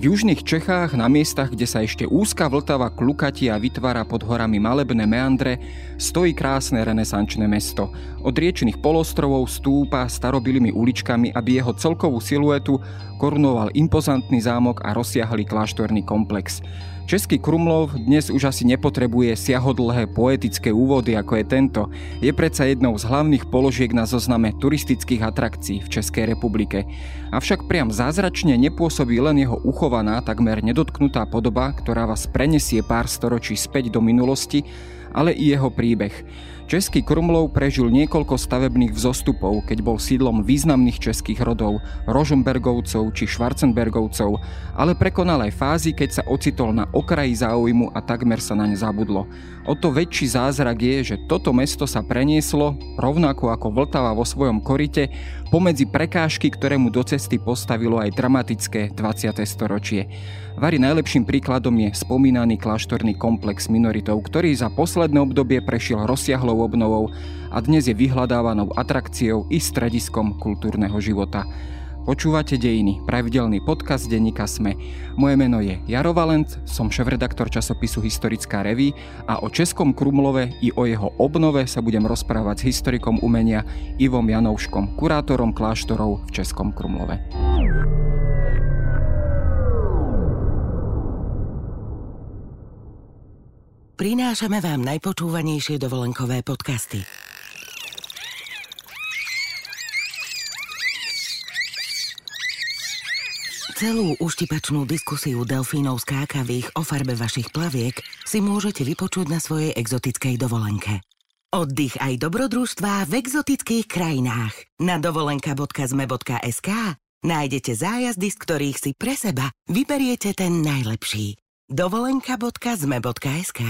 V južných Čechách, na miestach, kde sa ešte úzka vltava klukati a vytvára pod horami malebné meandre, stojí krásne renesančné mesto. Od riečných polostrovov stúpa starobilými uličkami, aby jeho celkovú siluetu korunoval impozantný zámok a rozsiahlý kláštorný komplex. Český Krumlov dnes už asi nepotrebuje siahodlhé poetické úvody ako je tento. Je predsa jednou z hlavných položiek na zozname turistických atrakcií v Českej republike. Avšak priam zázračne nepôsobí len jeho uchovaná, takmer nedotknutá podoba, ktorá vás prenesie pár storočí späť do minulosti, ale i jeho príbeh. Český Krumlov prežil niekoľko stavebných vzostupov, keď bol sídlom významných českých rodov, Rožombergovcov či Schwarzenbergovcov, ale prekonal aj fázy, keď sa ocitol na okraji záujmu a takmer sa naň zabudlo. O to väčší zázrak je, že toto mesto sa prenieslo, rovnako ako Vltava vo svojom korite, pomedzi prekážky, ktoré mu do cesty postavilo aj dramatické 20. storočie. Vary najlepším príkladom je spomínaný kláštorný komplex minoritov, ktorý za posledné obdobie prešiel rozsiahlou obnovou a dnes je vyhľadávanou atrakciou i strediskom kultúrneho života. Počúvate Dejiny, pravidelný podcast denníka Sme. Moje meno je Jaro Valent, som šéf-redaktor časopisu Historická reví a o Českom Krumlove i o jeho obnove sa budem rozprávať s historikom umenia Ivom Janouškom, kurátorom kláštorov v Českom Krumlove. prinášame vám najpočúvanejšie dovolenkové podcasty. Celú uštipačnú diskusiu delfínov skákavých o farbe vašich plaviek si môžete vypočuť na svojej exotickej dovolenke. Oddych aj dobrodružstvá v exotických krajinách. Na dovolenka.zme.sk nájdete zájazdy, z ktorých si pre seba vyberiete ten najlepší dovolenka.zme.sk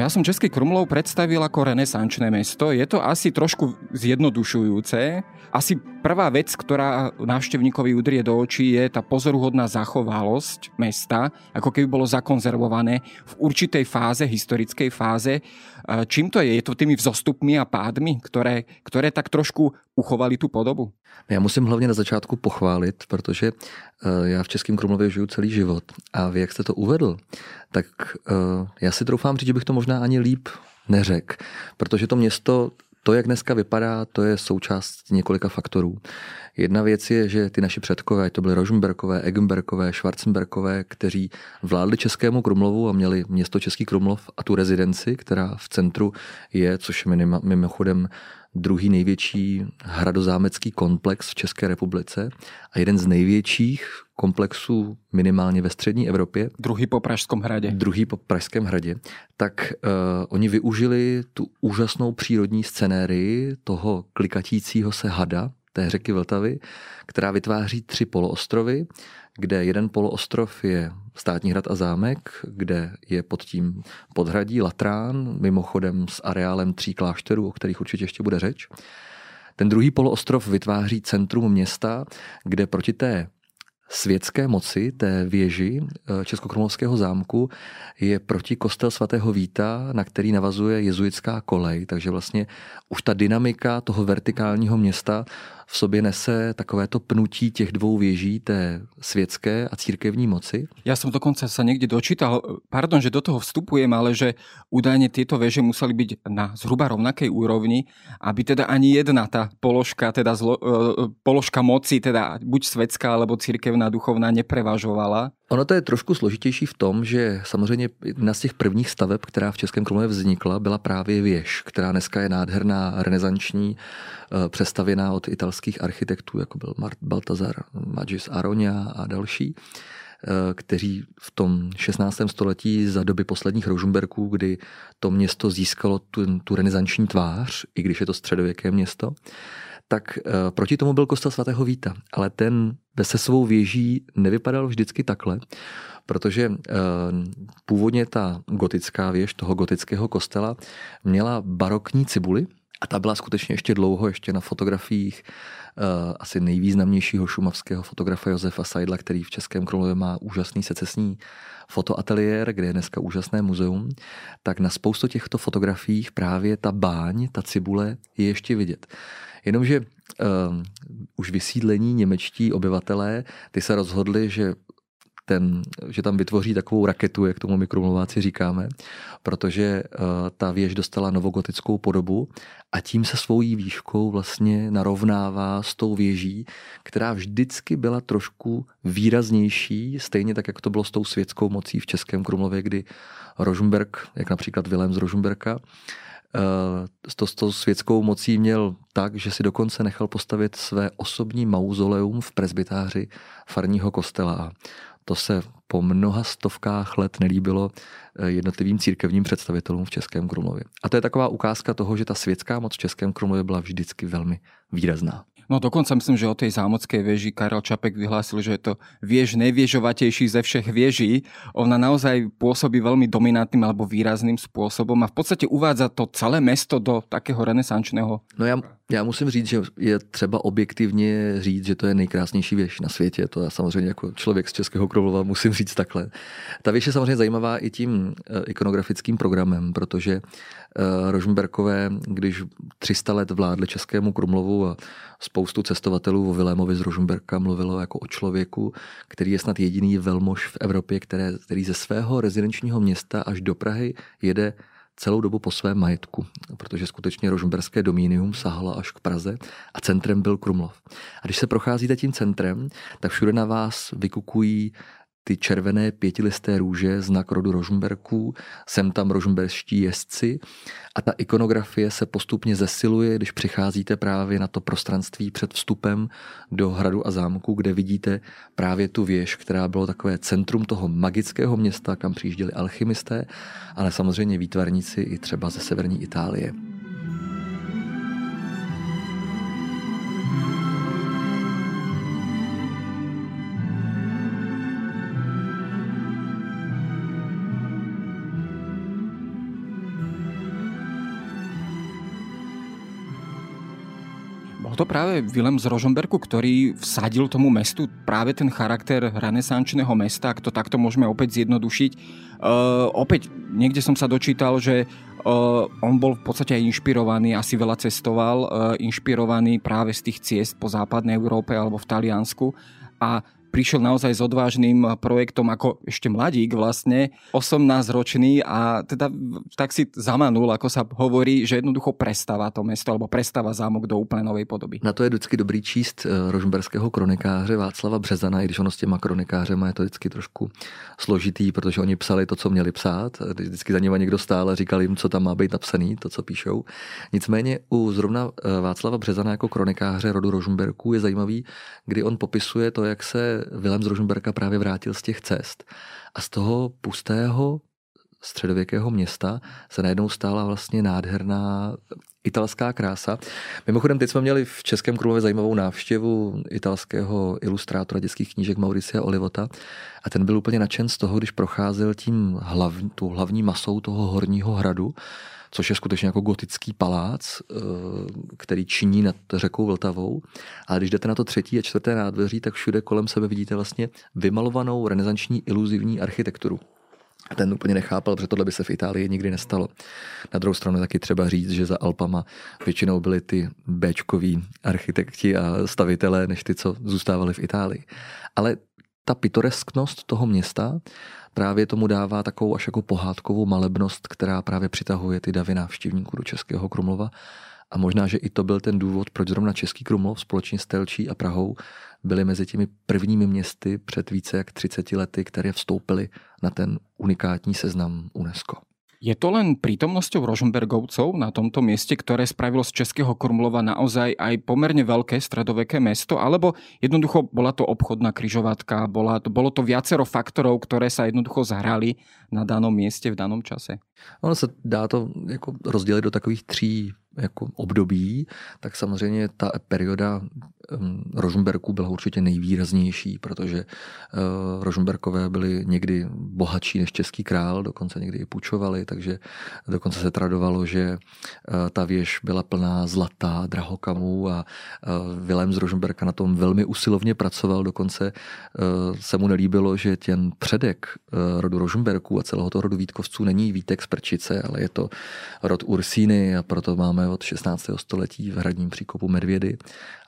Ja som Český Krumlov predstavil ako renesančné mesto. Je to asi trošku zjednodušujúce. Asi prvá vec, ktorá návštevníkovi udrie do očí, je tá pozoruhodná zachovalosť mesta, ako keby bolo zakonzervované v určitej fáze, historickej fáze. Čím to je? Je to tými vzostupmi a pádmi, ktoré, ktoré tak trošku uchovali tu podobu? Já musím hlavně na začátku pochválit, protože eh, já v Českém Krumlově žiju celý život a vy, jak jste to uvedl, tak eh, já si troufám říct, že bych to možná ani líp neřekl, protože to město to, jak dneska vypadá, to je součást několika faktorů. Jedna věc je, že ty naši předkové, to byly Rožmberkové, Egenberkové, Schwarzenberkové, kteří vládli Českému Krumlovu a měli město Český Krumlov a tu rezidenci, která v centru je, což je mimochodem druhý největší hradozámecký komplex v České republice a jeden z největších komplexů minimálně ve střední Evropě. Druhý po Pražském hradě. Druhý po Pražském hradě. Tak uh, oni využili tu úžasnou přírodní scenérii toho klikatícího se hada, té řeky Vltavy, která vytváří tři poloostrovy, kde jeden poloostrov je státní hrad a zámek, kde je pod tím podhradí Latrán, mimochodem s areálem tří klášterů, o kterých určitě ještě bude řeč. Ten druhý poloostrov vytváří centrum města, kde proti té světské moci té věži eh, Českokrumlovského zámku je proti kostel svatého Víta, na který navazuje jezuitská kolej, takže vlastně už ta dynamika toho vertikálního města v sobě nese takovéto pnutí těch dvou věží, té světské a církevní moci. Já jsem dokonce se někdy dočítal, pardon, že do toho vstupujem, ale že údajně tyto věže museli být na zhruba rovnaké úrovni, aby teda ani jedna ta položka, teda zlo, uh, položka moci, teda buď svetská alebo církevná duchovná neprevažovala. Ono to je trošku složitější v tom, že samozřejmě jedna z těch prvních staveb, která v Českém Krumlově vznikla, byla právě věž, která dneska je nádherná, renesanční, eh, přestavěná od italských architektů, jako byl Mart Baltazar, Magis Aronia a další eh, kteří v tom 16. století za doby posledních Rožumberků, kdy to město získalo tu, tu renesanční tvář, i když je to středověké město, tak uh, proti tomu byl kostel svatého Víta. Ale ten se svou věží nevypadal vždycky takhle, protože původně ta gotická věž toho gotického kostela měla barokní cibuly, a ta byla skutečně ještě dlouho, ještě na fotografiích uh, asi nejvýznamnějšího šumavského fotografa Josefa Seidla, který v Českém Krumlově má úžasný secesní fotoateliér, kde je dneska úžasné muzeum, tak na spoustu těchto fotografiích právě ta báň, ta cibule je ještě vidět. Jenomže uh, už vysídlení němečtí obyvatelé, ty se rozhodli, že ten, že tam vytvoří takovou raketu, jak tomu mikromluváci říkáme, protože uh, ta věž dostala novogotickou podobu a tím se svojí výškou vlastně narovnává s tou věží, která vždycky byla trošku výraznější, stejně tak, jak to bylo s tou světskou mocí v Českém Krumlově, kdy Rožmberg, jak například Vilém z Rožmberka, eh, s, to, s tou světskou mocí měl tak, že si dokonce nechal postavit své osobní mauzoleum v presbytáři farního kostela to se po mnoha stovkách let nelíbilo eh, jednotlivým církevním představitelům v Českém Krumlově. A to je taková ukázka toho, že ta světská moc v Českém Krumlově byla vždycky velmi výrazná. No dokonca myslím, že o tej zámockej veži Karel Čapek vyhlásil, že je to viež najviežovatejší ze všech vieží. Ona naozaj pôsobí veľmi dominantným alebo výrazným spôsobom a v podstate uvádza to celé mesto do takého renesančného. No já, já musím říct, že je třeba objektivně říct, že to je nejkrásnější věž na světě. To já samozřejmě jako člověk z Českého Krumlova musím říct takhle. Ta věž je samozřejmě zajímavá i tím eh, ikonografickým programem, protože Rožmberkové, když 300 let vládli Českému Krumlovu a spoustu cestovatelů o Vilémovi z Rožmberka mluvilo jako o člověku, který je snad jediný velmož v Evropě, které, který ze svého rezidenčního města až do Prahy jede celou dobu po svém majetku, protože skutečně rožmberské domínium sahalo až k Praze a centrem byl Krumlov. A když se procházíte tím centrem, tak všude na vás vykukují ty červené pětilisté růže, znak rodu Rožmberků, sem tam rožmberští jezdci a ta ikonografie se postupně zesiluje, když přicházíte právě na to prostranství před vstupem do hradu a zámku, kde vidíte právě tu věž, která bylo takové centrum toho magického města, kam přijížděli alchymisté, ale samozřejmě výtvarníci i třeba ze severní Itálie. To práve Willem z Rožomberku, ktorý vsadil tomu mestu práve ten charakter renesančného mesta, ak to takto môžeme opäť zjednodušiť. Uh, opäť niekde som sa dočítal, že Uh, on bol v podstate inšpirovaný, asi veľa cestoval, uh, inšpirovaný práve z tých ciest po západnej Európe alebo v Taliansku a prišiel naozaj s odvážnym projektom ako ešte mladík vlastne, 18-ročný a teda tak si zamanul, ako sa hovorí, že jednoducho prestáva to mesto alebo prestáva zámok do úplne novej podoby. Na to je vždycky dobrý číst eh, rožmberského kronikáře Václava Březana, i když ono s těma kronikářema je to vždycky trošku složitý, protože oni psali to, co měli psát. Vždycky za nimi někdo stál a říkal jim, co tam má být napsaný, to, co píšou. Nicméně u zrovna eh, Václava Březana jako kronikáře rodu Rožmberků je zajímavý, kdy on popisuje to, jak se Vilém z Rožmberka právě vrátil z těch cest. A z toho pustého středověkého města se najednou stála vlastně nádherná italská krása. Mimochodem, teď jsme měli v Českém Krumlově zajímavou návštěvu italského ilustrátora dětských knížek Mauricia Olivota a ten byl úplně nadšen z toho, když procházel tím hlav, tu hlavní masou toho horního hradu což je skutečně jako gotický palác, eh, který činí nad řekou Vltavou. A když jdete na to třetí a čtvrté nádvoří, tak všude kolem sebe vidíte vlastně vymalovanou renesanční iluzivní architekturu. Ten úplně nechápal, protože tohle by se v Itálii nikdy nestalo. Na druhou stranu taky třeba říct, že za Alpama většinou byli ty Bčkoví architekti a stavitelé, než ty, co zůstávali v Itálii. Ale ta pitoresknost toho města právě tomu dává takovou až jako pohádkovou malebnost, která právě přitahuje ty davy návštěvníků do Českého Krumlova. A možná, že i to byl ten důvod, proč zrovna Český Krumlov společně s Telčí a Prahou byly mezi těmi prvními městy před více jak 30 lety, které vstoupily na ten unikátní seznam UNESCO. Je to len prítomnosťou Rožmbergovcov na tomto mieste, ktoré spravilo z Českého Krumlova naozaj aj pomerne veľké stredoveké mesto, alebo jednoducho bola to obchodná kryžovatka, bola to, bolo to viacero faktorov, ktoré sa jednoducho zahrali na danom mieste v danom čase? Ono se dá to jako rozdělit do takových tří jako období, tak samozřejmě ta perioda Rožmberků byla určitě nejvýraznější, protože uh, Rožmberkové byli někdy bohatší než český král, dokonce někdy i půjčovali, takže dokonce se tradovalo, že uh, ta věž byla plná zlata, drahokamů a uh, Vilém z Rožmberka na tom velmi usilovně pracoval, dokonce se mu nelíbilo, že ten předek rodu Rožmberků a celého toho rodu Vítkovců není Vítek z Prčice, ale je to rod Ursíny a proto máme od 16. století v hradním příkopu medvědy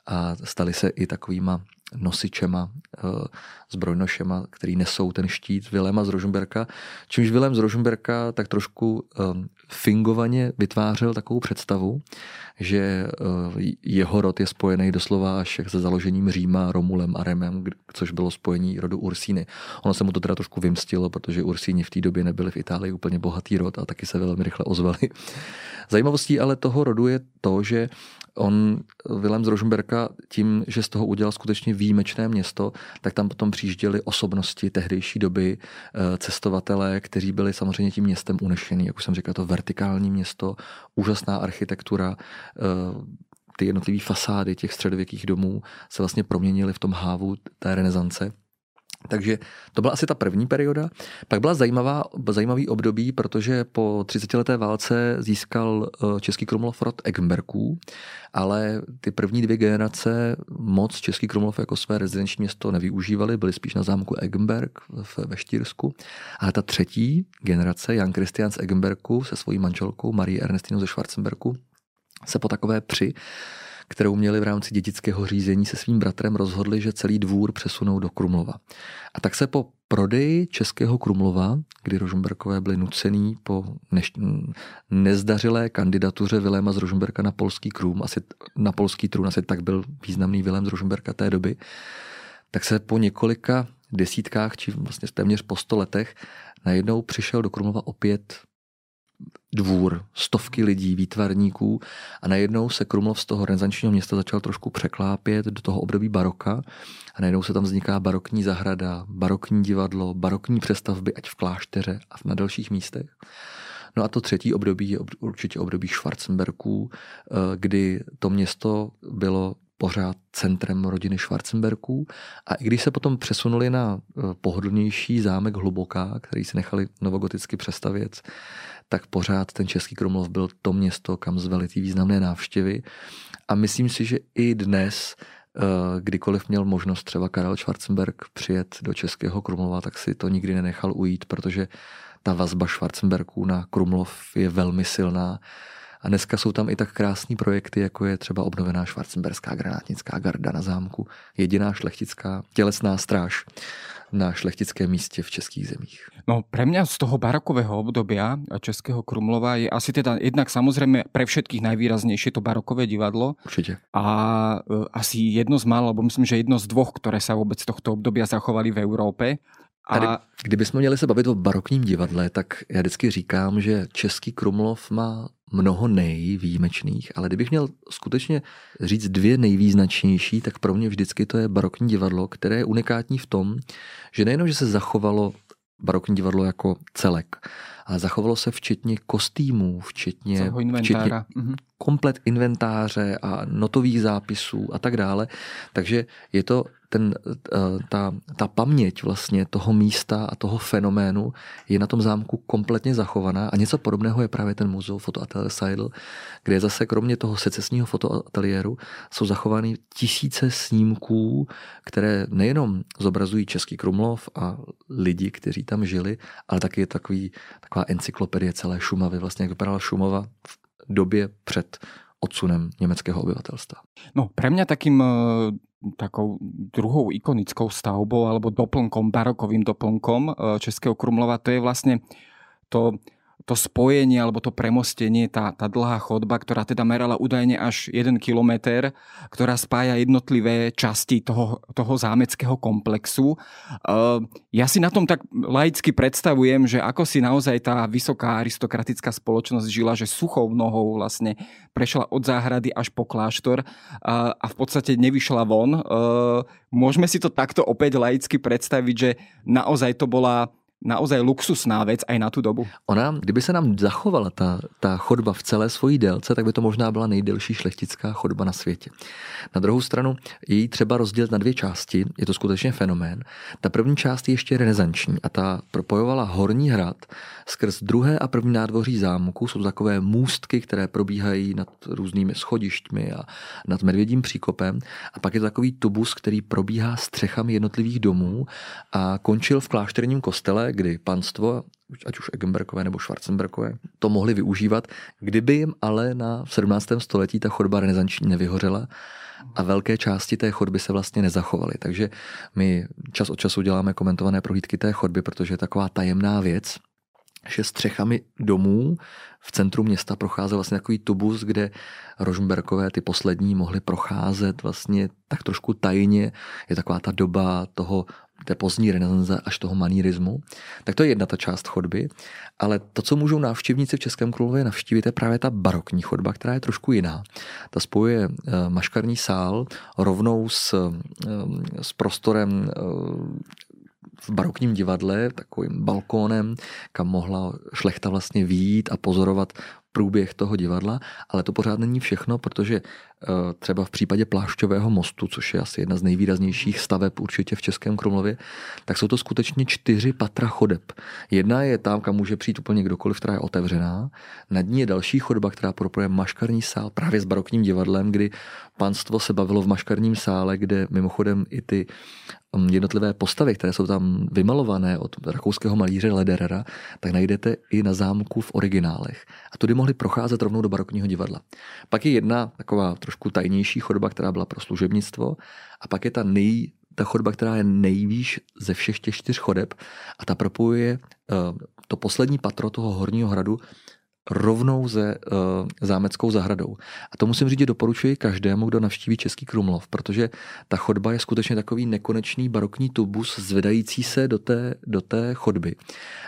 a stali se i takovýma nosičema, eh, zbrojnošema, který nesou ten štít Viléma z Rožmberka. Čímž Vilém z Rožmberka tak trošku um, fingovaně vytvářel takovou představu, že uh, jeho rod je spojený doslova až se založením Říma, Romulem a Remem, což bylo spojení rodu Ursíny. Ono se mu to teda trošku vymstilo, protože Ursíni v té době nebyli v Itálii úplně bohatý rod a taky se velmi rychle ozvali. Zajímavostí ale toho rodu je to, že on, Vilém z Rožmberka, tím, že z toho udělal skutečně výjimečné město, tak tam potom přijížděli osobnosti tehdejší doby, eh, cestovatelé, kteří byli samozřejmě tím městem unešený. Jak už jsem říkal, to vertikální město, úžasná architektura, eh, ty jednotlivé fasády těch středověkých domů se vlastně proměnily v tom hávu té renesance. Takže to byla asi ta první perioda. Pak byla zajímavá, zajímavý období, protože po 30 leté válce získal eh, Český Krumlov rod Eggenberků, ale ty první dvě generace moc Český Krumlov jako své rezidenční město nevyužívali, byli spíš na zámku Eggenberg ve Štírsku. Ale ta třetí generace, Jan Christian z Eggenberku se svojí manželkou Marie Ernestinou ze Schwarzenberku, se po takové při kterou měli v rámci dědického řízení se svým bratrem, rozhodli, že celý dvůr přesunou do Krumlova. A tak se po prodeji Českého Krumlova, kdy Rožmberkové byli nucený po neš- nezdařilé kandidatuře Viléma z Rožmberka na polský krům, asi na polský trůn, asi tak byl významný Vilém z Rožmberka té doby, tak se po několika desítkách, či vlastně téměř po sto letech, najednou přišel do Krumlova opět dvůr, stovky lidí, výtvarníků a najednou se Krumlov z toho renesančního města začal trošku překlápět do toho období baroka a najednou se tam vzniká barokní zahrada, barokní divadlo, barokní přestavby, ať v klášteře a na dalších místech. No a to třetí období je určitě období Schwarzenberků, eh, kdy to město bylo pořád centrem rodiny Schwarzenberků. A i když se potom přesunuli na eh, pohodlnější zámek Hluboká, který si nechali novogoticky přestavět, tak pořád ten Český Krumlov byl to město, kam zvali ty významné návštěvy. A myslím si, že i dnes eh, kdykoliv měl možnost třeba Karel Schwarzenberg přijet do Českého Krumlova, tak si to nikdy nenechal ujít, protože ta vazba Schwarzenbergů na Krumlov je velmi silná a dneska jsou tam i tak krásní projekty, jako je třeba obnovená švarcemberská granátnická garda na zámku, jediná šlechtická tělesná stráž na šlechtickém místě v českých zemích. No pre mňa z toho barokového obdobia Českého Krumlova je asi teda jednak samozrejme pre všetkých najvýraznejšie to barokové divadlo. Určite. A e, asi jedno z mála, lebo myslím, že jedno z dvoch, ktoré sa vôbec tohto obdobia zachovali v Európe. A... Tady, kdybychom měli se bavit o barokním divadle, tak já vždycky říkám, že Český Krumlov má mnoho nejvýjimečných, ale kdybych měl skutečně říct dvě nejvýznačnější, tak pro mě vždycky to je barokní divadlo, které je unikátní v tom, že nejenom, že se zachovalo barokní divadlo jako celek, ale zachovalo se včetně kostýmů, včetně, včetně mhm. komplet inventáře a notových zápisů a tak dále. Takže je to ten, eh, ta, ta paměť vlastně toho místa a toho fenoménu je na tom zámku kompletně zachovaná a něco podobného je právě ten muzeu fotoateliér Seidel, kde zase kromě toho secesního fotoateliéru jsou zachovány tisíce snímků, které nejenom zobrazují Český Krumlov a lidi, kteří tam žili, ale taky je takový, taková encyklopedie celé Šumavy, vlastně jak vypadala Šumava v době před odsunem německého obyvatelstva. No, pre mňa takým eh, takou druhou ikonickou stavbou alebo doplnkom, barokovým doplnkom e, Českého Krumlova, to je vlastne to to spojenie alebo to premostenie, tá, tá dlhá chodba, ktorá teda merala údajne až 1 kilometr, ktorá spája jednotlivé časti toho, toho zámeckého komplexu. Uh, ja si na tom tak laicky predstavujem, že ako si naozaj tá vysoká aristokratická spoločnosť žila, že suchou nohou vlastne prešla od záhrady až po kláštor a v podstate nevyšla von. Uh, môžeme si to takto opäť laicky predstaviť, že naozaj to bola naozaj luxusná věc aj na tu dobu. Ona, kdyby se nám zachovala ta, ta chodba v celé svojí délce, tak by to možná byla nejdelší šlechtická chodba na světě. Na druhou stranu její třeba rozdělit na dvě části, je to skutečně fenomén. Ta první část je ještě renesanční a ta propojovala Horní hrad skrz druhé a první nádvoří zámku. Jsou takové můstky, které probíhají nad různými schodišťmi a nad medvědím příkopem. A pak je to takový tubus, který probíhá střechami jednotlivých domů a končil v klášterním kostele, kdy panstvo ať už Egenberkové nebo Schwarzenberkové, to mohli využívat, kdyby jim ale na 17. století ta chodba renesanční nevyhořela a velké části té chodby se vlastně nezachovaly. Takže my čas od času děláme komentované prohlídky té chodby, protože je taková tajemná věc, že střechami domů v centru města procházel vlastně takový tubus, kde Rožmberkové, ty poslední, mohli procházet vlastně tak trošku tajně. Je taková ta doba toho té pozdní renesance až toho manírismu. Tak to je jedna ta část chodby. Ale to, co můžou návštěvníci v Českém Krumlově navštívit, je právě ta barokní chodba, která je trošku jiná. Ta spojuje eh, maškarní sál rovnou s, eh, s prostorem eh, v barokním divadle, takovým balkónem, kam mohla šlechta vlastně výjít a pozorovat průběh toho divadla, ale to pořád není všechno, protože třeba v případě Plášťového mostu, což je asi jedna z nejvýraznějších staveb určitě v Českém Krumlově, tak jsou to skutečně čtyři patra chodeb. Jedna je tam, kam může přijít úplně kdokoliv, která je otevřená. Nad ní je další chodba, která propojuje maškarní sál právě s barokním divadlem, kdy panstvo se bavilo v maškarním sále, kde mimochodem i ty mm, jednotlivé postavy, které jsou tam vymalované od rakouského malíře Lederera, tak najdete i na zámku v originálech. A tudy mohli procházet rovnou do barokního divadla. Pak je jedna taková trošku tajnější chodba, která byla pro služebnictvo. A pak je ta nej, ta chodba, která je nejvýš ze všech těch čtyř chodeb. A ta propojuje uh, to poslední patro toho horního hradu rovnou ze uh, zámeckou zahradou. A to musím říct, že doporučuji každému, kdo navštíví Český Krumlov, protože ta chodba je skutečně takový nekonečný barokní tubus zvedající se do té, do té chodby.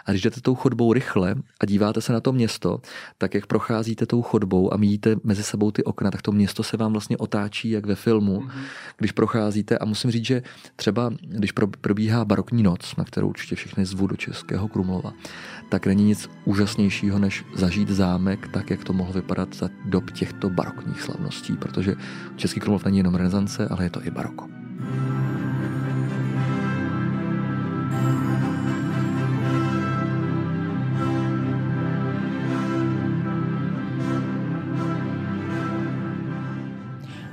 A když jdete tou chodbou rychle a díváte se na to město, tak jak procházíte tou chodbou a míjíte mezi sebou ty okna, tak to město se vám vlastně otáčí jak ve filmu, mm-hmm. když procházíte. A musím říct, že třeba když probíhá barokní noc, na kterou určitě všichni zvu do Českého Krumlova, tak není nic úžasnějšího, než zažít zámek tak, jak to mohlo vypadat za dob těchto barokních slavností, protože Český Krumlov není jenom renesance, ale je to i baroko.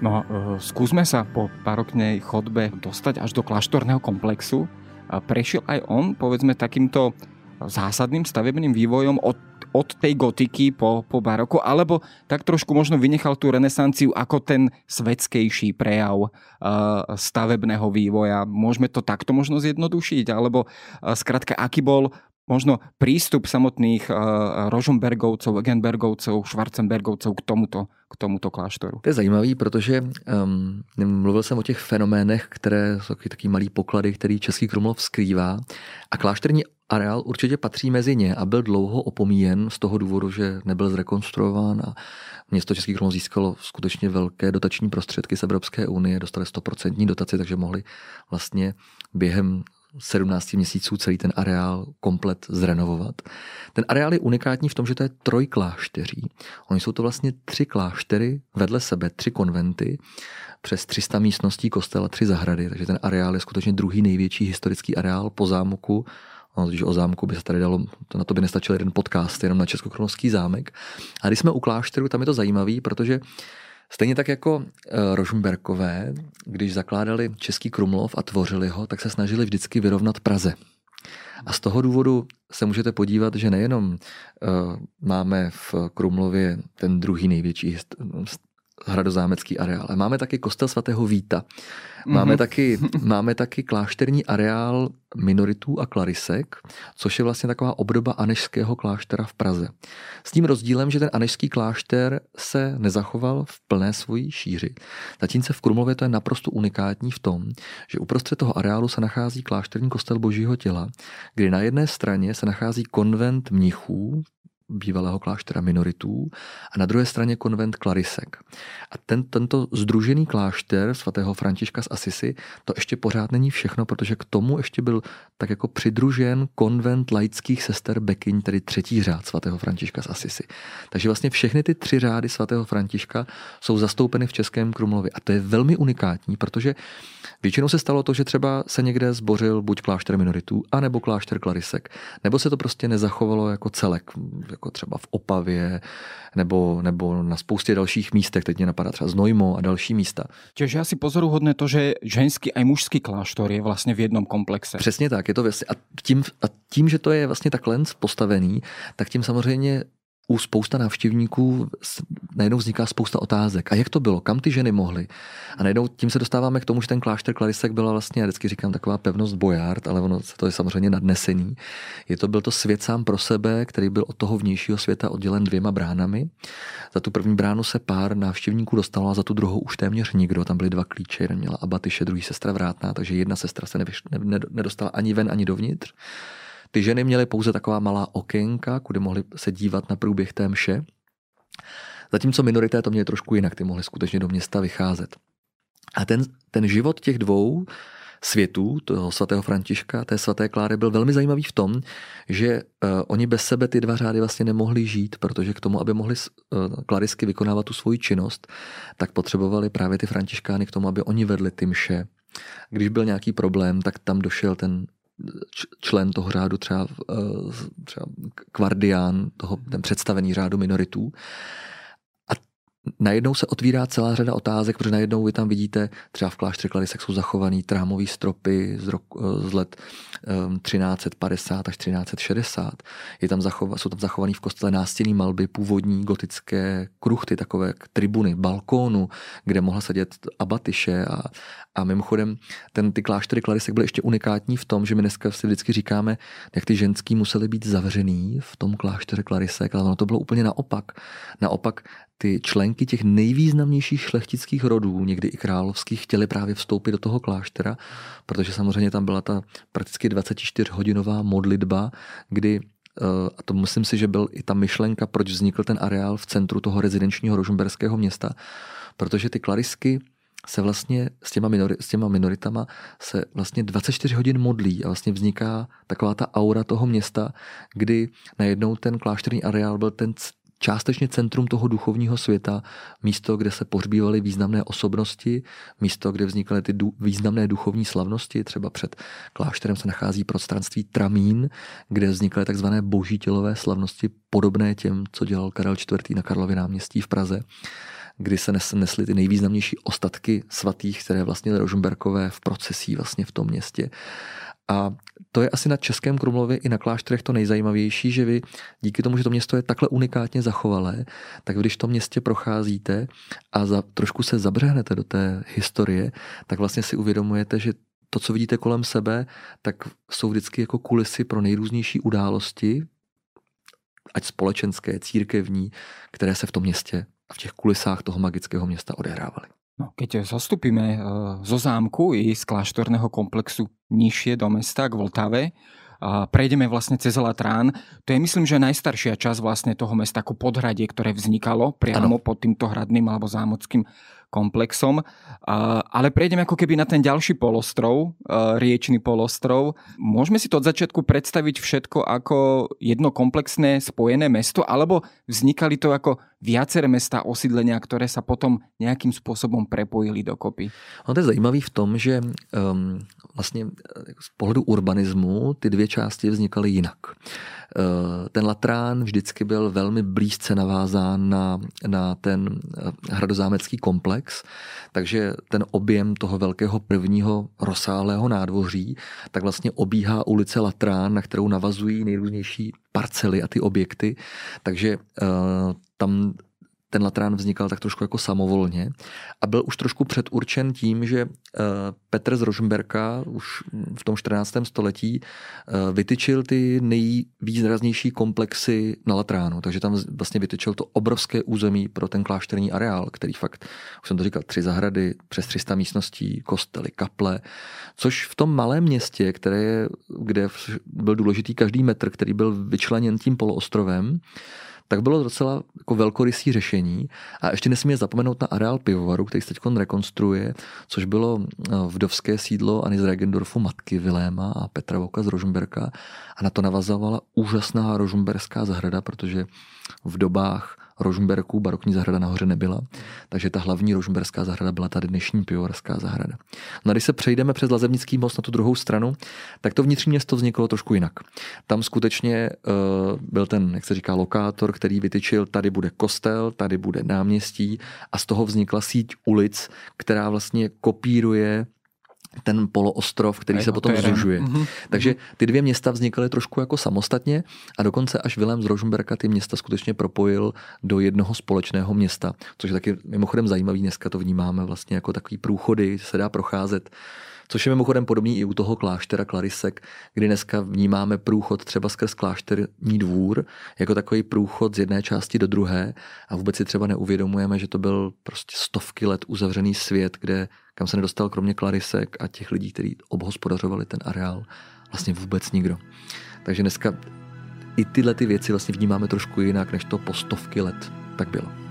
No, e, skúsme sa po baroknej chodbe dostať až do kláštorného komplexu. Prešiel aj on, povedzme, takýmto zásadným stavebným vývojom od, od tej gotiky po, po baroko, alebo tak trošku možno vynechal tú renesanciu ako ten svetskejší prejav uh, stavebného vývoja. Môžeme to takto možno zjednodušiť, alebo zkrátka, aký bol možno prístup samotných uh, Rožumbergovcov, Egenbergovcov, Schwarzenbergovcov k tomuto, k tomuto kláštoru. To je zajímavý, protože um, mluvil jsem o těch fenoménech, které jsou taky taký malý poklady, který Český Krumlov skrývá. A klášterní areál určitě patří mezi ně a byl dlouho opomíjen z toho důvodu, že nebyl zrekonstruován a město Český Krumlov získalo skutečně velké dotační prostředky z Evropské unie, dostali 100% dotaci, takže mohli vlastně během 17 měsíců celý ten areál komplet zrenovovat. Ten areál je unikátní v tom, že to je trojklášteří. Oni jsou to vlastně tři kláštery vedle sebe, tři konventy, přes 300 místností kostela, tři zahrady, takže ten areál je skutečně druhý největší historický areál po zámku No, když o zámku by se tady dalo, to na to by nestačil jeden podcast jenom na Českokronovský zámek. A když jsme u klášteru, tam je to zajímavý, protože Stejně tak jako uh, Rožmberkové, když zakládali Český Krumlov a tvořili ho, tak se snažili vždycky vyrovnat Praze. A z toho důvodu se můžete podívat, že nejenom uh, máme v Krumlově ten druhý největší hradozámecký areál. A máme taky kostel svatého Víta. Máme, mm-hmm. taky, máme taky klášterní areál minoritů a klarisek, což je vlastně taková obdoba anešského kláštera v Praze. S tím rozdílem, že ten anešský klášter se nezachoval v plné svojí šíři. Zatímco v Krumlově to je naprosto unikátní v tom, že uprostřed toho areálu se nachází klášterní kostel Božího těla, kdy na jedné straně se nachází konvent mnichů, bývalého kláštera minoritů a na druhé straně konvent Klarisek. A ten, tento združený klášter svatého Františka z Asisi, to ještě pořád není všechno, protože k tomu ještě byl tak jako přidružen konvent laických sester Bekyň, tedy třetí řád svatého Františka z Asisi. Takže vlastně všechny ty tři řády svatého Františka jsou zastoupeny v Českém Krumlově. A to je velmi unikátní, protože většinou se stalo to, že třeba se někde zbořil buď klášter minoritů, anebo klášter Klarisek, nebo se to prostě nezachovalo jako celek, jako třeba v Opavě, nebo, nebo na spoustě dalších místech, teď mě napadá třeba Znojmo a další místa. Čiže asi pozoruhodné to, že ženský a mužský kláštor je vlastně v jednom komplexe. Přesně tak, je to věc. A tím, a tím, že to je vlastně takhle postavený, tak tím samozřejmě u spousta návštěvníků najednou vzniká spousta otázek. A jak to bylo? Kam ty ženy mohly? A najednou tím se dostáváme k tomu, že ten klášter Klarisek byla vlastně, já vždycky říkám, taková pevnost bojard, ale ono to je samozřejmě nadnesený. Je to, byl to svět sám pro sebe, který byl od toho vnějšího světa oddělen dvěma bránami. Za tu první bránu se pár návštěvníků dostalo a za tu druhou už téměř nikdo. Tam byly dva klíče, jeden měla Abatyše, druhý sestra Vrátná, takže jedna sestra se nevyš, ne, nedostala ani ven, ani dovnitř. Ty ženy měly pouze taková malá okénka, kudy mohly se dívat na průběh té mše. Zatímco minorité to měly trošku jinak, ty mohly skutečně do města vycházet. A ten, ten život těch dvou světů, toho svatého Františka, té svaté Kláry, byl velmi zajímavý v tom, že uh, oni bez sebe ty dva řády vlastně nemohli žít, protože k tomu, aby mohli uh, klarisky vykonávat tu svoji činnost, tak potřebovali právě ty františkány k tomu, aby oni vedli ty mše. Když byl nějaký problém, tak tam došel ten člen toho řádu, třeba, eh, třeba kvardián, toho, ten představený řádu minoritů najednou se otvírá celá řada otázek, protože najednou vy tam vidíte, třeba v kláštře Kladisek jsou zachovaný trámový stropy z, rok, eh, z let 1350 ehm, až 1360. Je tam zachova, jsou tam zachovaný v kostele nástěnný malby, původní gotické kruchty, takové tribuny, balkónu, kde mohla sedět abatyše a, a mimochodem ten, ty kláštery Kladisek byly ještě unikátní v tom, že my dneska si vždycky říkáme, jak ty ženský musely být zavřený v tom klášteře Klarisek, ale ono to bylo úplně naopak. Naopak ty členky těch nejvýznamnějších šlechtických rodů, někdy i královských, chtěli právě vstoupit do toho kláštera, protože samozřejmě tam byla ta prakticky 24-hodinová modlitba, kdy eh, a to myslím si, že byl i ta myšlenka, proč vznikl ten areál v centru toho rezidenčního rožumberského města, protože ty klarisky se vlastně s těma, minori, s těma minoritama se vlastně 24 hodin modlí a vlastně vzniká taková ta aura toho města, kdy najednou ten klášterní areál byl ten částečně centrum toho duchovního světa, místo, kde se pohřbívaly významné osobnosti, místo, kde vznikaly ty du- významné duchovní slavnosti. Třeba před klášterem se nachází prostranství Tramín, kde vznikaly takzvané boží tělové slavnosti, podobné těm, co dělal Karel IV. na Karlově náměstí v Praze kdy se nesly ty nejvýznamnější ostatky svatých, které vlastně Rožmberkové v procesí vlastně v tom městě. A to je asi na Českém Krumlově i na klášterech to nejzajímavější, že vy díky tomu, že to město je takhle unikátně zachovalé, tak když to městě procházíte a za, trošku se zabřehnete do té historie, tak vlastně si uvědomujete, že to, co vidíte kolem sebe, tak jsou vždycky jako kulisy pro nejrůznější události, ať společenské, církevní, které se v tom městě v těch kulisách toho magického města odehrávaly. No, keď zastupíme uh, zo zámku i z kláštorného komplexu nižšie do mesta k Vltave, a prejdeme vlastne cez Latrán. To je myslím, že najstaršia časť vlastne toho mesta ako podhradie, ktoré vznikalo priamo ano. pod týmto hradným alebo zámockým komplexom. Ale prejdeme ako keby na ten ďalší polostrov, riečný polostrov. Môžeme si to od začiatku predstaviť všetko ako jedno komplexné spojené mesto, alebo vznikali to ako viaceré mesta osídlenia, ktoré sa potom nejakým spôsobom prepojili dokopy? No to je zajímavý v tom, že um, vlastně z pohledu urbanismu ty dvě části vznikaly jinak. Eh, ten Latrán vždycky byl velmi blízce navázán na, na ten eh, hradozámecký komplex, takže ten objem toho velkého prvního rozsáhlého nádvoří tak vlastně obíhá ulice Latrán, na kterou navazují nejrůznější parcely a ty objekty, takže tam ten latrán vznikal tak trošku jako samovolně a byl už trošku předurčen tím, že eh, Petr z Rožmberka už v tom 14. století eh, vytyčil ty nejvýraznější komplexy na latránu, takže tam vlastně vytyčil to obrovské území pro ten klášterní areál, který fakt, už jsem to říkal, tři zahrady, přes 300 místností, kostely, kaple, což v tom malém městě, které je, kde byl důležitý každý metr, který byl vyčleněn tím poloostrovem, tak bylo docela jako velkorysý řešení. A ještě nesmíme zapomenout na areál pivovaru, který se teď rekonstruuje, což bylo eh, vdovské sídlo Ani z Regendorfu matky Viléma a Petra Voka z Rožmberka. A na to navazovala úžasná rožmberská zahrada, protože v dobách Rožmberku barokní zahrada nahoře nebyla, takže ta hlavní rožmberská zahrada byla tady dnešní pivovarská zahrada. No a když se přejdeme přes Lazevnický most na tu druhou stranu, tak to vnitřní město vzniklo trošku jinak. Tam skutečně uh, byl ten, jak se říká, lokátor, který vytyčil, tady bude kostel, tady bude náměstí a z toho vznikla síť ulic, která vlastně kopíruje ten poloostrov, který Aj, se potom zužuje. Mm-hmm. Takže ty dvě města vznikaly trošku jako samostatně a dokonce až Vilém z Rožmberka ty města skutečně propojil do jednoho společného města, což je taky mimochodem zajímavý, dneska to vnímáme vlastně jako takový průchody, se dá procházet Což je mimochodem podobný i u toho kláštera Klarisek, kdy dneska vnímáme průchod třeba skrz klášterní dvůr jako takový průchod z jedné části do druhé a vůbec si třeba neuvědomujeme, že to byl prostě stovky let uzavřený svět, kde kam se nedostal kromě Klarisek a těch lidí, kteří obhospodařovali ten areál, vlastně vůbec nikdo. Takže dneska i tyhle ty věci vlastně vnímáme trošku jinak, než to po stovky let tak bylo.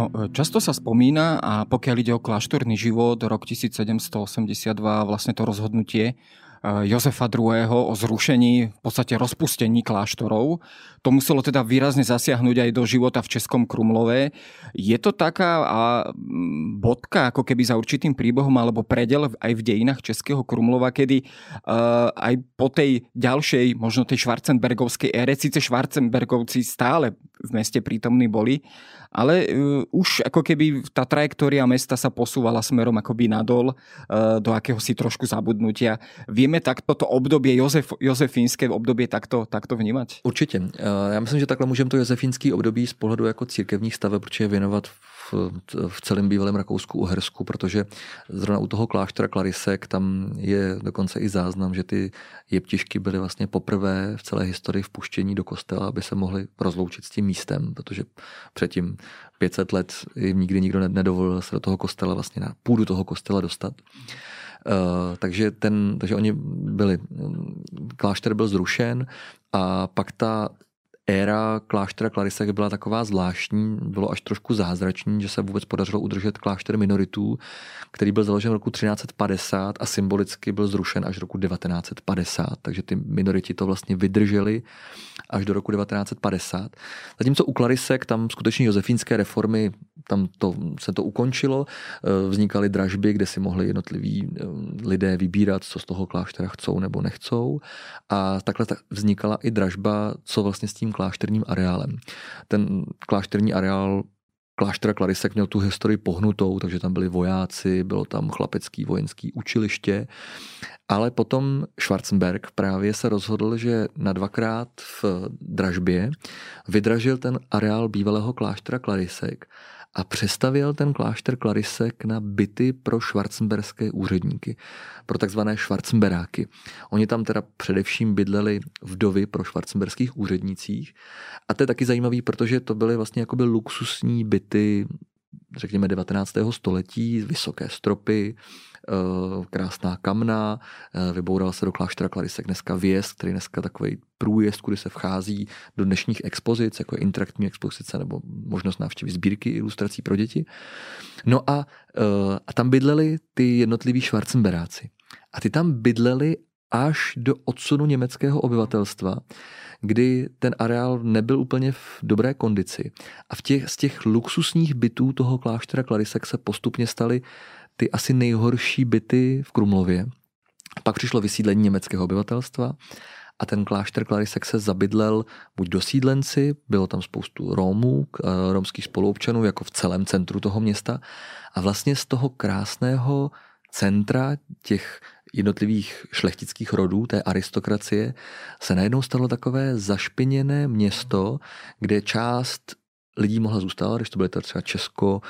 No, e, často sa spomína a pokiaľ ide o kláštorný život, rok 1782, vlastne to rozhodnutie Eh, Jozefa II. o zrušení, v podstate rozpustení kláštorov. To muselo teda výrazne zasiahnuť aj do života v Českom Krumlove. Je to taká a, bodka ako keby za určitým príbehom alebo predel aj v dejinách Českého Krumlova, kedy uh, aj po tej ďalšej, možno tej Schwarzenbergovskej ére, síce Schwarzenbergovci stále v meste prítomní boli, ale uh, už ako keby tá trajektória mesta sa posúvala smerom akoby nadol uh, do akéhosi trošku zabudnutia. Viem vieme takto to obdobie Josef, josefínské obdobie takto, takto vnímat? Určitě. Já myslím, že takhle můžeme to josefínský období z pohledu jako církevních staveb určitě věnovat v, v celém bývalém Rakousku Uhersku, protože zrovna u toho kláštera Klarisek tam je dokonce i záznam, že ty jeptišky byly vlastně poprvé v celé historii vpuštění do kostela, aby se mohli rozloučit s tím místem, protože předtím 500 let jim nikdy nikdo nedovolil se do toho kostela, vlastně na půdu toho kostela dostat. Uh, takže, ten, takže oni byli, klášter byl zrušen a pak ta éra kláštera Klarisek byla taková zvláštní, bylo až trošku zázračný, že se vůbec podařilo udržet klášter minoritů, který byl založen v roku 1350 a symbolicky byl zrušen až roku 1950, takže ty minority to vlastně vydrželi až do roku 1950. Zatímco u Klarisek tam skutečně josefínské reformy, tam to, se to ukončilo, eh, vznikaly dražby, kde si mohli jednotliví eh, lidé vybírat, co z toho kláštera chcou nebo nechcou a takhle vznikala i dražba, co vlastně s tím klášterním areálem. Ten klášterní areál kláštera Klarisek měl tu historii pohnutou, takže tam byli vojáci, bylo tam chlapecký vojenský učiliště, ale potom Schwarzenberg právě se rozhodl, že na dvakrát v dražbě vydražil ten areál bývalého kláštera Klarisek a přestavěl ten klášter Klarisek na byty pro švarcemberské úředníky, pro takzvané švarcemberáky. Oni tam teda především bydleli vdovy pro švarcemberských úřednících a to je taky zajímavý, protože to byly vlastně jakoby luxusní byty řekněme 19. století, vysoké stropy, krásná kamna, eh, vyboural se do kláštera Klarisek dneska vjezd, který dneska takový průjezd, kudy se vchází do dnešních expozic, jako je interaktivní expozice nebo možnost návštěvy sbírky ilustrací pro děti. No a, eh, a tam bydleli ty jednotliví Schwarzenberáci. A ty tam bydleli až do odsunu německého obyvatelstva, kdy ten areál nebyl úplně v dobré kondici. A v těch, z těch luxusních bytů toho kláštera Klarisek se postupně staly ty asi nejhorší byty v Krumlově. Pak přišlo vysídlení německého obyvatelstva a ten klášter Klarisek se zabydlel buď do sídlenci, bylo tam spoustu Rómů, eh, romských spoluobčanů, jako v celém centru toho města. A vlastně z toho krásného centra těch jednotlivých šlechtických rodů, té aristokracie, se najednou stalo takové zašpiněné město, kde část lidí mohla zůstat, když to byly třeba Česko,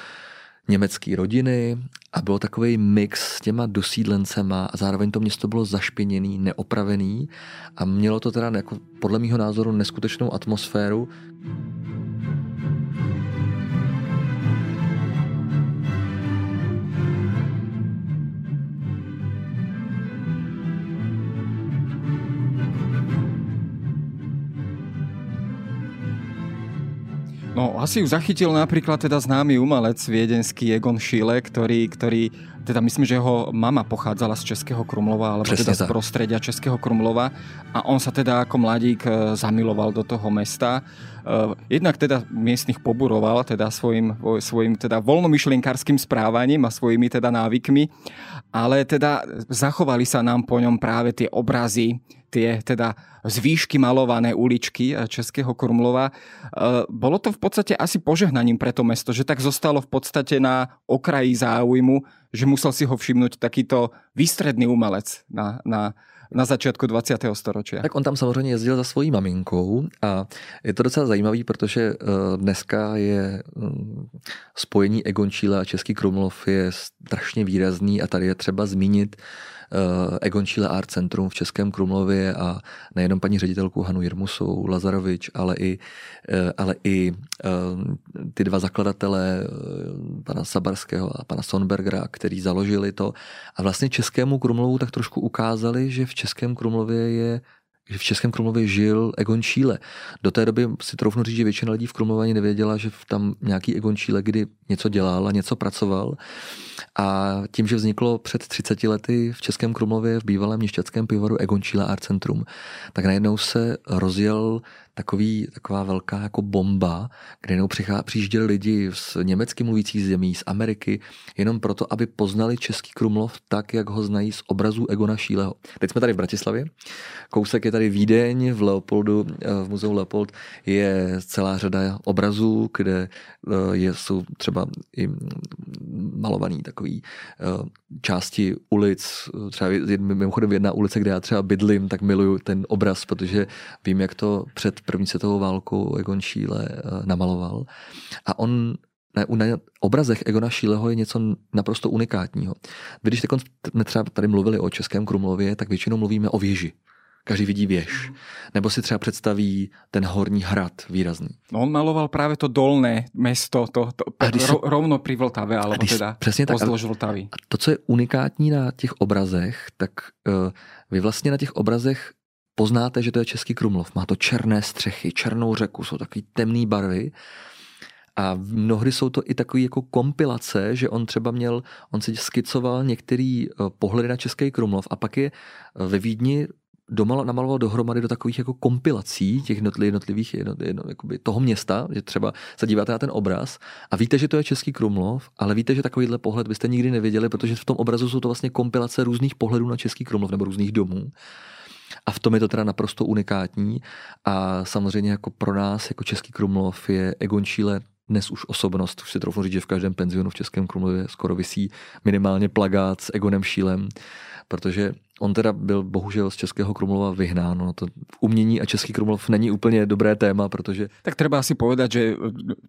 německé rodiny a bylo takový mix s těma dosídlencema a zároveň to město bylo zašpiněný, neopravený a mělo to teda jako, podle mého názoru neskutečnou atmosféru. No, asi ju zachytil napríklad teda známy umelec viedenský Egon Schiele, ktorý, ktorý teda myslím, že jeho mama pochádzala z Českého Krumlova, alebo Přesne teda tak. z prostredia Českého Krumlova a on sa teda ako mladík e, zamiloval do toho mesta. E, jednak teda miestnych poburoval teda svojim, svojim teda voľnomyšlienkárským správaním a svojimi teda návykmi, ale teda zachovali sa nám po ňom práve tie obrazy, tie teda zvýšky malované uličky eh, Českého Krumlova. Eh, bolo to v podstate asi požehnaním pre to mesto, že tak zostalo v podstate na okraji záujmu, že musel si ho všimnúť takýto výstredný umelec na, na, na začátku 20. storočia. Tak on tam samozřejmě jezdil za svojí maminkou a je to docela zajímavý, protože eh, dneska je mm, spojení Egon Schiele a Český Krumlov je strašně výrazný a tady je třeba zmínit Eh, Egon Schiele Art Centrum v Českém Krumlově a nejenom paní ředitelku Hanu Jirmusou, Lazarovič, ale i, eh, ale i ty dva zakladatele, pana Sabarského a pana Sonbergera, který založili to a vlastně Českému Krumlovu tak trošku ukázali, že v Českém Krumlově je že v Českém Krumlově žil Egon Schiele. Do té doby si troufnu říct, že většina lidí v Krumlově ani nevěděla, že tam nějaký Egon Schiele kdy něco dělal a něco pracoval. A tím, že vzniklo před 30 lety v Českém Krumlově v bývalém měšťanském pivovaru Egon Schiele Art Centrum, tak najednou se rozjel takový, taková velká jako bomba, kde jenom přijížděli lidi z německy mluvících zemí, z Ameriky, jenom proto, aby poznali Český Krumlov tak, jak ho znají z obrazů Egona Šíleho. Teď jsme tady v Bratislavě, kousek je tady Vídeň, v Leopoldu, eh, v muzeu Leopold je celá řada obrazů, kde eh, je, jsou třeba i malovaný takový eh, části ulic, třeba mimochodem jedna ulice, kde já třeba bydlím, tak miluju ten obraz, protože vím, jak to před první světovou válkou Egon Schiele eh, namaloval. A on na, na obrazech Egona Šíleho je něco naprosto unikátního. Když jsme třeba tady mluvili o Českém Krumlově, tak většinou mluvíme o věži. Každý vidí věž. Nebo si třeba představí ten horní hrad výrazný. No, on maloval právě to dolné město, to, to ro, se, rovno při Vltavě, alebo když, teda přesně tak, Vltavy. A to, co je unikátní na těch obrazech, tak uh, vy vlastně na těch obrazech poznáte, že to je Český Krumlov. Má to černé střechy, černou řeku, jsou takové temné barvy. A mnohdy jsou to i takové jako kompilace, že on třeba měl, on si skicoval některé eh, pohledy na Český Krumlov a pak je eh, ve Vídni domal, namaloval dohromady do takových jako kompilací těch jednotlivých jednot, jedno, jakoby toho města, že třeba se díváte na ten obraz a víte, že to je Český Krumlov, ale víte, že takovýhle pohled byste nikdy nevěděli, protože v tom obrazu jsou to vlastně kompilace různých pohledů na Český Krumlov nebo různých domů. A v tom je to teda naprosto unikátní. A samozřejmě jako pro nás, jako Český Krumlov, je Egon Schiele dnes už osobnost, už si trochu říct, že v každém penzionu v Českém Krumlově skoro visí minimálně plagát s Egonem Šílem, protože On teda byl bohužel z Českého Krumlova vyhnán. No to umění a Český Krumlov není úplně dobré téma, protože... Tak treba asi povedať, že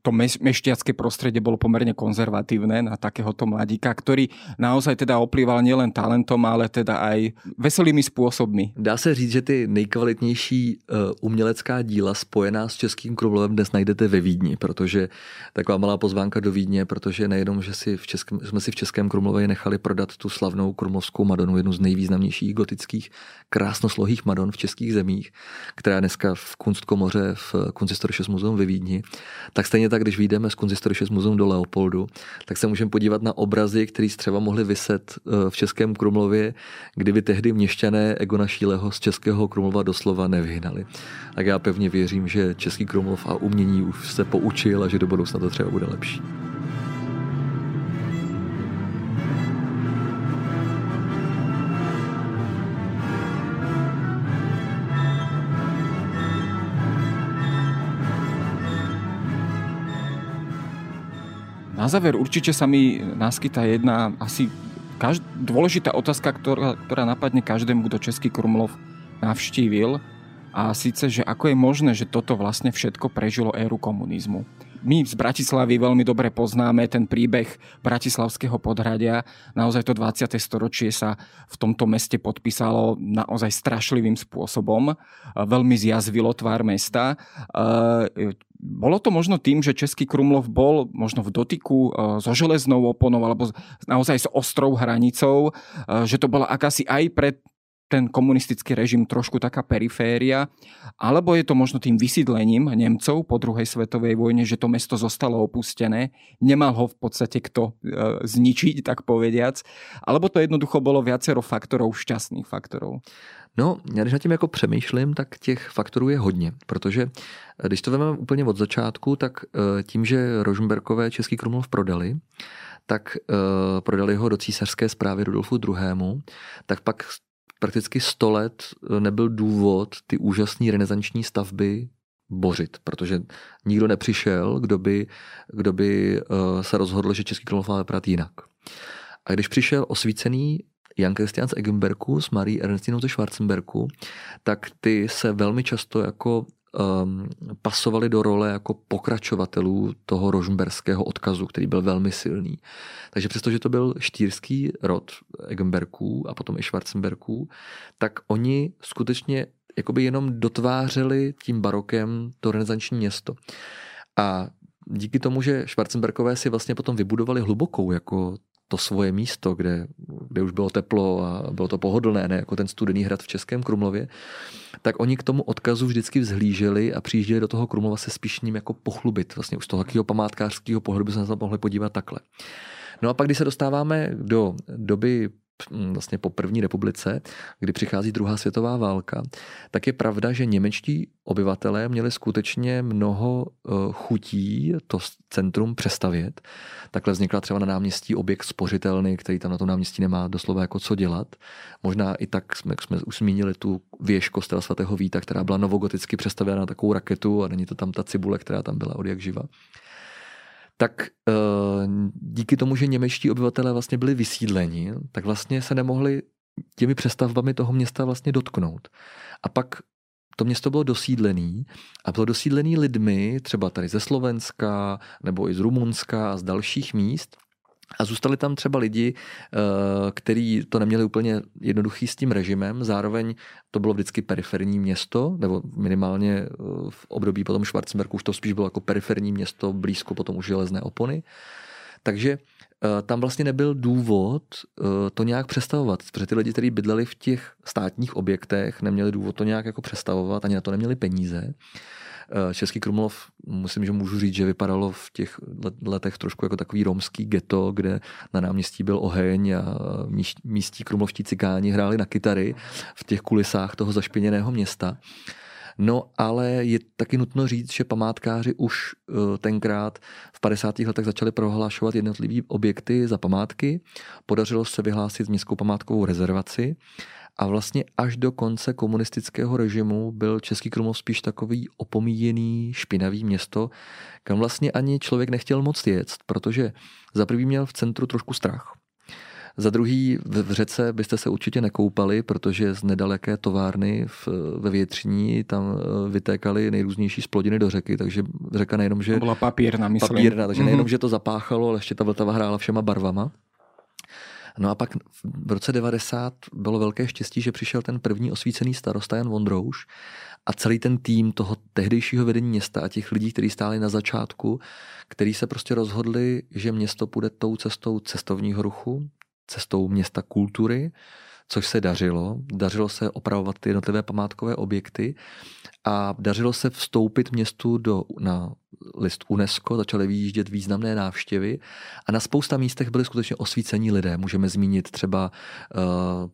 to meštiacké prostredie bolo pomerne konzervatívne na takéhoto mladíka, ktorý naozaj teda oplýval nielen talentom, ale teda aj veselými způsobmi. Dá se říct, že ty nejkvalitnější uh, umělecká díla spojená s Českým Krumlovem dnes najdete ve Vídni, protože taková malá pozvánka do Vídně, protože nejenom, že si v Českém, jsme si v Českém Krumlově nechali prodat tu slavnou krumlovskou Madonu, jednu z nejvýznamnějších nejstarších gotických krásnoslohých Madon v českých zemích, která dneska v Kunstkomoře v Kunsthistorisches Muzeum ve Vídni, tak stejně tak, když vyjdeme z Kunsthistorisches Muzeum do Leopoldu, tak se můžeme podívat na obrazy, které třeba mohly vyset eh, v Českém Krumlově, kdyby tehdy měšťané Egona Šíleho z Českého Krumlova doslova nevyhnali. Tak já pevně věřím, že Český Krumlov a umění už se poučil a že do budoucna to třeba bude lepší. Záver určite sa mi naskytá jedna asi každ- dôležitá otázka, ktorá, ktorá napadne každému, kto Český Krumlov navštívil. A síce, že ako je možné, že toto vlastne všetko prežilo éru komunizmu my z Bratislavy veľmi dobre poznáme ten príbeh Bratislavského podhradia. Naozaj to 20. storočie sa v tomto meste podpísalo naozaj strašlivým spôsobom. Veľmi zjazvilo tvár mesta. Bolo to možno tým, že Český Krumlov bol možno v dotyku so železnou oponou alebo naozaj s ostrou hranicou, že to bola akási aj pre ten komunistický režim trošku taká periféria, alebo je to možno tým vysídlením Nemcov po druhej svetovej vojne, že to mesto zostalo opustené, nemal ho v podstate kto e, zničiť, tak povediac, alebo to jednoducho bolo viacero faktorov, šťastných faktorov. No, já když nad tím jako přemýšlím, tak těch faktorů je hodně, protože e, když to vezmeme úplně od začátku, tak e, tím, že Rožmberkové Český Krumlov prodali, tak uh, prodali ho do císařské zprávy Rudolfu II., tak pak prakticky 100 let eh, nebyl důvod ty úžasné renesanční stavby bořit, protože nikdo nepřišel, kdo by, kdo by uh, se rozhodl, že Český Krumlov má vypadat jinak. A když přišel osvícený Jan Christian z Eggenberku s Marí Ernstinou ze Schwarzenberku, tak ty se velmi často jako um, pasovali do role jako pokračovatelů toho rožmberského odkazu, který byl velmi silný. Takže přestože to byl štýrský rod Eggenberků a potom i Schwarzenberků, tak oni skutečně jakoby jenom dotvářeli tím barokem to renesanční město. A díky tomu, že Schwarzenberkové si vlastně potom vybudovali hlubokou jako to svoje místo, kde, kde už bylo teplo a bylo to pohodlné, ne jako ten studený hrad v Českém Krumlově, tak oni k tomu odkazu vždycky vzhlíželi a přijížděli do toho Krumlova se spíš ním jako pochlubit. Vlastně už z toho jakého památkářského pohledu by se na to mohli podívat takhle. No a pak, když se dostáváme do doby vlastně po první republice, kdy přichází druhá světová válka, tak je pravda, že němečtí obyvatelé měli skutečně mnoho eh, chutí to centrum přestavět. Takhle vznikla třeba na náměstí objekt spořitelný, který tam na tom náměstí nemá doslova jako co dělat. Možná i tak jsme, jsme už zmínili tu věž kostela svatého Víta, která byla novogoticky přestavěna na takovou raketu a není to tam ta cibule, která tam byla od jak živa tak eh, díky tomu, že němečtí obyvatelé vlastně byli vysídleni, tak vlastně se nemohli těmi přestavbami toho města vlastně dotknout. A pak to město bylo dosídlené a bylo dosídlené lidmi třeba tady ze Slovenska nebo i z Rumunska a z dalších míst, a zůstali tam třeba lidi, eh, kteří to neměli úplně jednoduchý s tím režimem, zároveň to bylo vždycky periferní město, nebo minimálně eh, v období potom Schwarzenbergu už to spíš bylo jako periferní město, blízko potom už železné opony. Takže eh, tam vlastně nebyl důvod to nějak přestavovat, protože ty lidi, kteří bydleli v těch státních objektech, neměli důvod to nějak jako přestavovat, ani na to neměli peníze. Eh, Český Krumlov, myslím, že můžu říct, že vypadalo v těch letech trošku jako takový romský ghetto, kde na náměstí byl oheň a místí krumlovští cikáni hráli na kytary v těch kulisách toho zašpiněného města. No ale je taky nutno říct, že památkáři už eh, tenkrát v 50. letech začali prohlašovat jednotlivé objekty za památky. Podařilo se vyhlásit městskou památkovou rezervaci a vlastně až do konce komunistického režimu byl Český Krumlov spíš takový opomíjený, špinavý město, kam vlastně ani člověk nechtěl moc jet, protože za prvý měl v centru trošku strach. Za druhý v řece byste se určitě nekoupali, protože z nedaleké továrny v, ve větřiní tam eh, vytékaly nejrůznější splodiny do řeky, takže řeka nejenom, že... To byla papírna, myslím. Papírna, takže nejenom, mhm. že to zapáchalo, ale ještě ta Vltava hrála všema barvama. No a pak v roce 90 bylo velké štěstí, že přišel ten první osvícený starosta Jan Vondrouš a celý ten tým toho tehdejšího vedení města a těch lidí, kteří stáli na začátku, kteří se prostě rozhodli, že město půjde tou cestou cestovního ruchu, cestou města kultury, což se dařilo. Dařilo se opravovat ty jednotlivé památkové objekty a dařilo se vstoupit městu do, na list UNESCO, začaly vyjíždět významné návštěvy a na spousta místech byli skutečně osvícení lidé. Můžeme zmínit třeba uh,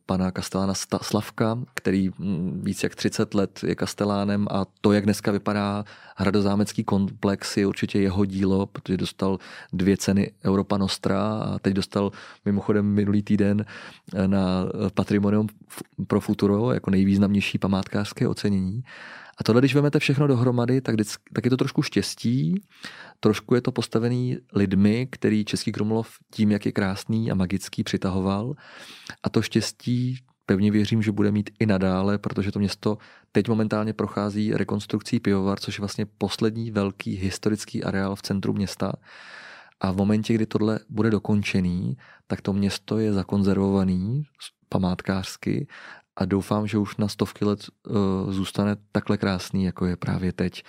pana kastelána Slavka, který mm, víc jak 30 let je kastelánem a to, jak dneska vypadá hradozámecký komplex, je určitě jeho dílo, protože dostal dvě ceny Europa Nostra a teď dostal mimochodem minulý týden eh, na Patrimonium pro Futuro jako nejvýznamnější památkářské ocenění. A tohle, když vezmete všechno dohromady, tak, tak je to trošku štěstí, trošku je to postavený lidmi, který Český Krumlov tím, jak je krásný a magický, přitahoval. A to štěstí pevně věřím, že bude mít i nadále, protože to město teď momentálně prochází rekonstrukcí pivovar, což je vlastně poslední velký historický areál v centru města. A v momentě, kdy tohle bude dokončený, tak to město je zakonzervovaný památkářsky a doufám, že už na stovky let uh, zůstane takhle krásný, jako je právě teď.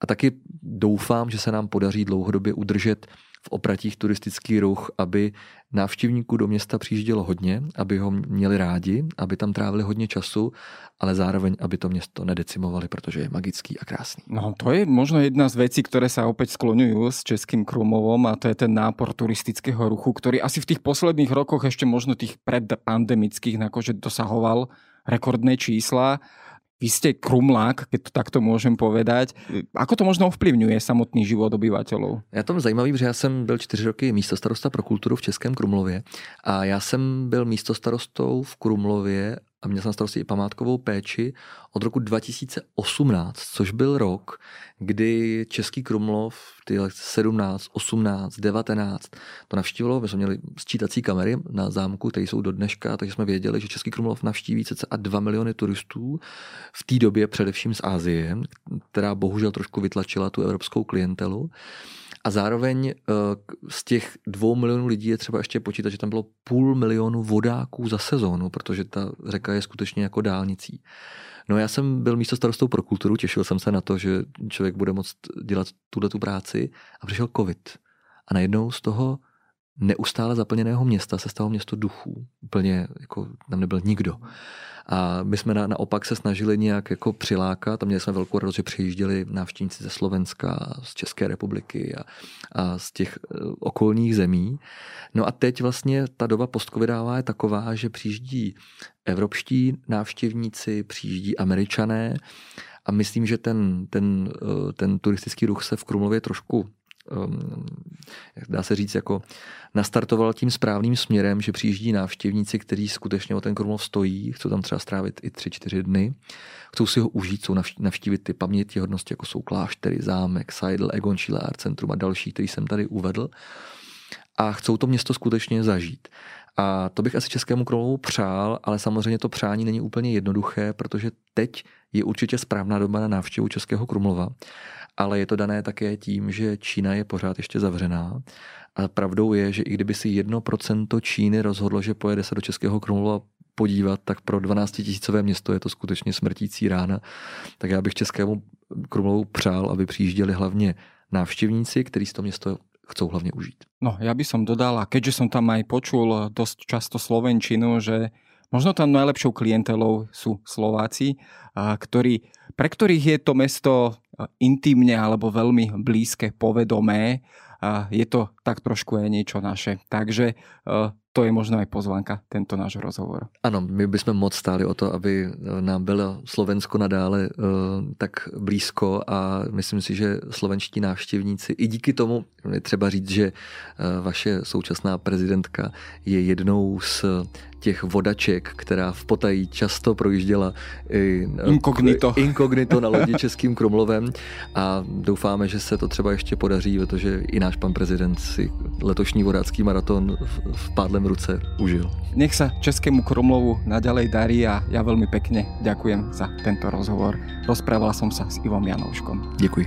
A taky doufám, že se nám podaří dlouhodobě udržet v opratích turistický ruch, aby návštěvníků do města přijíždělo hodně, aby ho měli rádi, aby tam trávili hodně času, ale zároveň, aby to město nedecimovali, protože je magický a krásný. No to je možno jedna z vecí, které sa opäť skloňujú s Českým Krumovom a to je ten nápor turistického ruchu, ktorý asi v tých posledných rokoch ešte možno tých predpandemických akože dosahoval rekordné čísla. Vy ste krumlák, keď to takto môžem povedať. Ako to možno ovplyvňuje samotný život obyvateľov? Já tom zajímavý, že já jsem byl čtyři roky místostarosta pro kulturu v Českém Krumlově a já jsem byl místostarostou v Krumlově a měl jsem na starosti i památkovou péči od roku 2018, což byl rok, kdy Český Krumlov, ty 17, 18, 19, to navštívilo, my jsme měli sčítací kamery na zámku, které jsou do dneška, takže jsme věděli, že Český Krumlov navštíví cca 2 miliony turistů, v té době především z Ázie, která bohužel trošku vytlačila tu evropskou klientelu. A zároveň eh, z těch dvou milionů lidí je třeba ještě počítat, že tam bylo půl milionu vodáků za sezónu, protože ta řeka je skutečně jako dálnicí. No já jsem byl místo starostou pro kulturu, těšil jsem se na to, že člověk bude moct dělat tuhle tu práci a přišel covid. A najednou z toho neustále zaplněného města se stalo město duchů. Úplně jako tam nebyl nikdo. A my jsme na, naopak se snažili nějak jako přilákat a měli jsme velkou radost, že přijížděli návštěvníci ze Slovenska, z České republiky a, a z těch e, okolních zemí. No a teď vlastně ta doba postcovidová je taková, že přijíždí evropští návštěvníci, přijíždí američané a myslím, že ten, ten, e, ten turistický ruch se v Krumlově trošku dá se říct, jako nastartoval tím správným směrem, že přijíždí návštěvníci, kteří skutečně o ten Krumlov stojí, chcou tam třeba strávit i tři, čtyři dny, chcou si ho užít, chcou navštívit ty paměti hodnosti, jako jsou kláštery, zámek, Seidl, Egon Schiele Art Centrum a další, který jsem tady uvedl a chcou to město skutečně zažít. A to bych asi Českému Krumlovu přál, ale samozřejmě to přání není úplně jednoduché, protože teď je určitě správná doba na návštěvu Českého Krumlova ale je to dané také tím, že Čína je pořád ještě zavřená. A pravdou je, že i kdyby si 1% Číny rozhodlo, že pojede se do Českého Krumlova podívat, tak pro 12 tisícové město je to skutečně smrtící rána. Tak já bych Českému Krumlovu přál, aby přijížděli hlavně návštěvníci, kteří z to město chcou hlavně užít. No, ja by som dodal, a keďže som tam aj počul dosť často Slovenčinu, že možno tam najlepšou klientelou sú Slováci, ktorí, pre ktorých je to mesto intimne alebo veľmi blízke, povedomé. Je to tak trošku aj niečo naše. Takže to je možno aj pozvánka, tento náš rozhovor. Ano, my bychom moc stáli o to, aby nám bylo Slovensko nadále uh, tak blízko a myslím si, že slovenští návštěvníci, i díky tomu, je třeba říct, že uh, vaše současná prezidentka je jednou z těch vodaček, která v Potají často projížděla i, inkognito. inkognito na lodi Českým Krumlovem a doufáme, že se to třeba ještě podaří, protože i náš pan prezident si letošní vodácký maraton v, v pádlem ruce užil. Nech sa Českému Krumlovu naďalej darí a ja veľmi pekne ďakujem za tento rozhovor. Rozprával som sa s Ivom Janouškom. Děkuji.